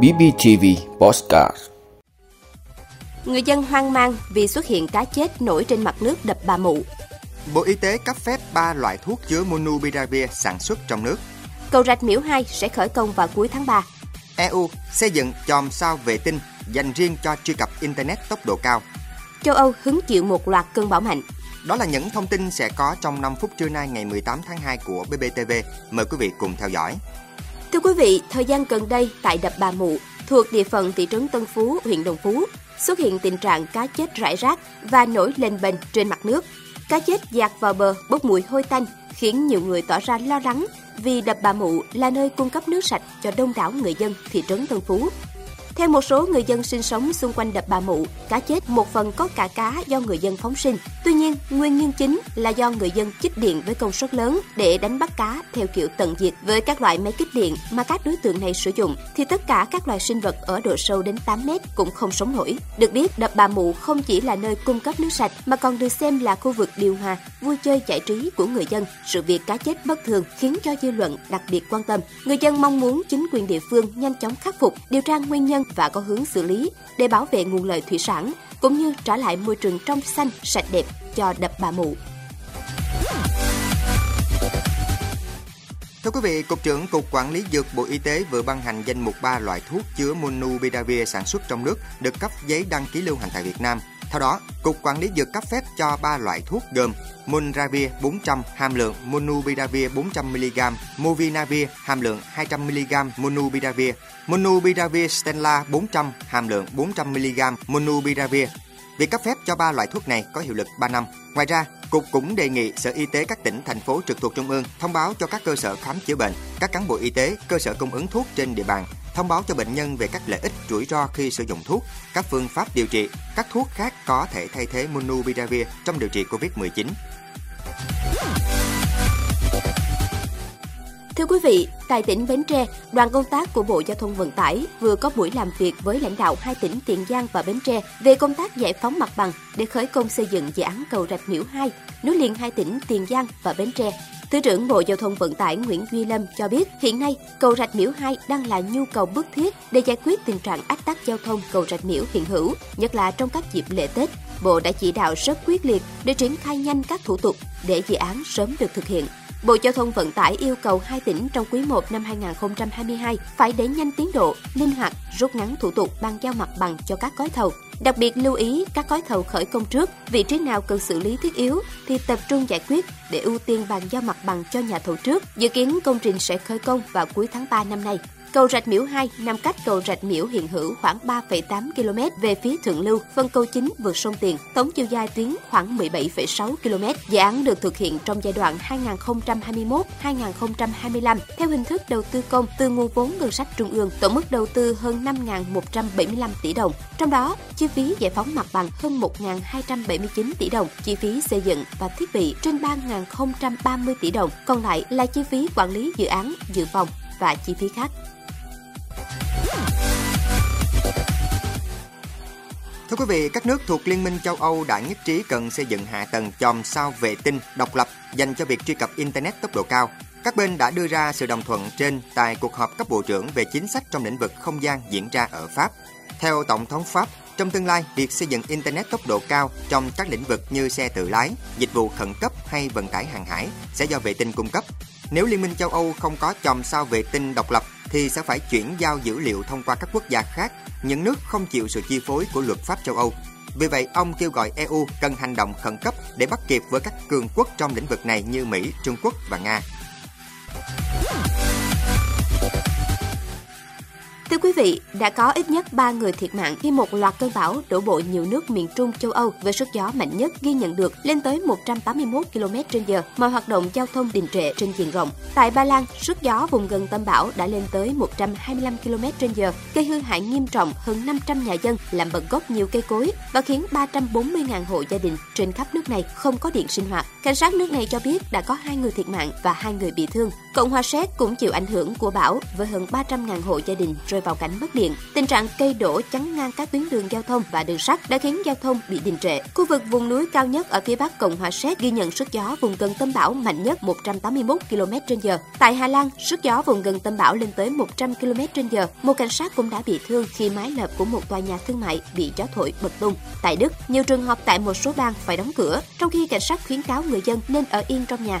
BBTV Postcard Người dân hoang mang vì xuất hiện cá chết nổi trên mặt nước đập Bà Mụ. Bộ Y tế cấp phép 3 loại thuốc chứa Monupiravir sản xuất trong nước. Cầu rạch miễu 2 sẽ khởi công vào cuối tháng 3. EU xây dựng chòm sao vệ tinh dành riêng cho truy cập Internet tốc độ cao. Châu Âu hứng chịu một loạt cơn bão mạnh. Đó là những thông tin sẽ có trong 5 phút trưa nay ngày 18 tháng 2 của BBTV. Mời quý vị cùng theo dõi. Thưa quý vị, thời gian gần đây tại đập Bà Mụ, thuộc địa phận thị trấn Tân Phú, huyện Đồng Phú, xuất hiện tình trạng cá chết rải rác và nổi lên bềnh trên mặt nước. Cá chết dạt vào bờ bốc mùi hôi tanh, khiến nhiều người tỏ ra lo lắng vì đập Bà Mụ là nơi cung cấp nước sạch cho đông đảo người dân thị trấn Tân Phú. Theo một số người dân sinh sống xung quanh đập Bà Mụ, cá chết một phần có cả cá do người dân phóng sinh. Tuy nhiên, nguyên nhân chính là do người dân chích điện với công suất lớn để đánh bắt cá theo kiểu tận diệt. Với các loại máy kích điện mà các đối tượng này sử dụng, thì tất cả các loài sinh vật ở độ sâu đến 8 mét cũng không sống nổi. Được biết, đập Bà Mụ không chỉ là nơi cung cấp nước sạch mà còn được xem là khu vực điều hòa, vui chơi giải trí của người dân. Sự việc cá chết bất thường khiến cho dư luận đặc biệt quan tâm. Người dân mong muốn chính quyền địa phương nhanh chóng khắc phục, điều tra nguyên nhân và có hướng xử lý để bảo vệ nguồn lợi thủy sản cũng như trả lại môi trường trong xanh, sạch đẹp cho đập Bà Mụ. Thưa quý vị, Cục trưởng Cục Quản lý Dược Bộ Y tế vừa ban hành danh mục 3 loại thuốc chứa Monupiravir sản xuất trong nước được cấp giấy đăng ký lưu hành tại Việt Nam. Theo đó, Cục Quản lý Dược cấp phép cho 3 loại thuốc gồm Monravir 400 hàm lượng Monupiravir 400mg, Movinavir hàm lượng 200mg Monupiravir, Monupiravir Stella 400 hàm lượng 400mg Monupiravir. Việc cấp phép cho 3 loại thuốc này có hiệu lực 3 năm. Ngoài ra, Cục cũng đề nghị Sở Y tế các tỉnh, thành phố trực thuộc Trung ương thông báo cho các cơ sở khám chữa bệnh, các cán bộ y tế, cơ sở cung ứng thuốc trên địa bàn, thông báo cho bệnh nhân về các lợi ích, rủi ro khi sử dụng thuốc, các phương pháp điều trị, các thuốc khác có thể thay thế Monubiravir trong điều trị COVID-19. Thưa quý vị, tại tỉnh Bến Tre, đoàn công tác của Bộ Giao thông Vận tải vừa có buổi làm việc với lãnh đạo hai tỉnh Tiền Giang và Bến Tre về công tác giải phóng mặt bằng để khởi công xây dựng dự án cầu Rạch Miễu 2, nối liền hai tỉnh Tiền Giang và Bến Tre. Thứ trưởng Bộ Giao thông Vận tải Nguyễn Duy Lâm cho biết hiện nay cầu Rạch Miễu 2 đang là nhu cầu bức thiết để giải quyết tình trạng ách tắc giao thông cầu Rạch Miễu hiện hữu, nhất là trong các dịp lễ Tết. Bộ đã chỉ đạo rất quyết liệt để triển khai nhanh các thủ tục để dự án sớm được thực hiện. Bộ Giao thông Vận tải yêu cầu hai tỉnh trong quý 1 năm 2022 phải đẩy nhanh tiến độ, linh hoạt, rút ngắn thủ tục ban giao mặt bằng cho các gói thầu. Đặc biệt lưu ý các gói thầu khởi công trước, vị trí nào cần xử lý thiết yếu thì tập trung giải quyết để ưu tiên bàn giao mặt bằng cho nhà thầu trước. Dự kiến công trình sẽ khởi công vào cuối tháng 3 năm nay. Cầu Rạch Miễu 2 nằm cách cầu Rạch Miễu hiện hữu khoảng 3,8 km về phía thượng lưu, phân cầu chính vượt sông Tiền, tổng chiều dài tuyến khoảng 17,6 km. Dự án được thực hiện trong giai đoạn 2021-2025 theo hình thức đầu tư công từ nguồn vốn ngân sách trung ương, tổng mức đầu tư hơn 5.175 tỷ đồng. Trong đó, chi phí giải phóng mặt bằng hơn 1.279 tỷ đồng, chi phí xây dựng và thiết bị trên 3.030 tỷ đồng, còn lại là chi phí quản lý dự án, dự phòng và chi phí khác. Thưa quý vị, các nước thuộc Liên minh châu Âu đã nhất trí cần xây dựng hạ tầng chòm sao vệ tinh độc lập dành cho việc truy cập Internet tốc độ cao. Các bên đã đưa ra sự đồng thuận trên tại cuộc họp cấp bộ trưởng về chính sách trong lĩnh vực không gian diễn ra ở Pháp. Theo Tổng thống Pháp, trong tương lai, việc xây dựng Internet tốc độ cao trong các lĩnh vực như xe tự lái, dịch vụ khẩn cấp hay vận tải hàng hải sẽ do vệ tinh cung cấp. Nếu Liên minh châu Âu không có chòm sao vệ tinh độc lập thì sẽ phải chuyển giao dữ liệu thông qua các quốc gia khác, những nước không chịu sự chi phối của luật pháp châu Âu. Vì vậy, ông kêu gọi EU cần hành động khẩn cấp để bắt kịp với các cường quốc trong lĩnh vực này như Mỹ, Trung Quốc và Nga. Thưa quý vị, đã có ít nhất 3 người thiệt mạng khi một loạt cơn bão đổ bộ nhiều nước miền Trung châu Âu với sức gió mạnh nhất ghi nhận được lên tới 181 km/h, mọi hoạt động giao thông đình trệ trên diện rộng. Tại Ba Lan, sức gió vùng gần tâm bão đã lên tới 125 km/h, gây hư hại nghiêm trọng hơn 500 nhà dân, làm bật gốc nhiều cây cối và khiến 340.000 hộ gia đình trên khắp nước này không có điện sinh hoạt. Cảnh sát nước này cho biết đã có hai người thiệt mạng và hai người bị thương Cộng hòa Séc cũng chịu ảnh hưởng của bão với hơn 300.000 hộ gia đình rơi vào cảnh mất điện. Tình trạng cây đổ chắn ngang các tuyến đường giao thông và đường sắt đã khiến giao thông bị đình trệ. Khu vực vùng núi cao nhất ở phía bắc Cộng hòa Séc ghi nhận sức gió vùng gần tâm bão mạnh nhất 181 km/h. Tại Hà Lan, sức gió vùng gần tâm bão lên tới 100 km/h. Một cảnh sát cũng đã bị thương khi mái lợp của một tòa nhà thương mại bị gió thổi bật tung. Tại Đức, nhiều trường học tại một số bang phải đóng cửa, trong khi cảnh sát khuyến cáo người dân nên ở yên trong nhà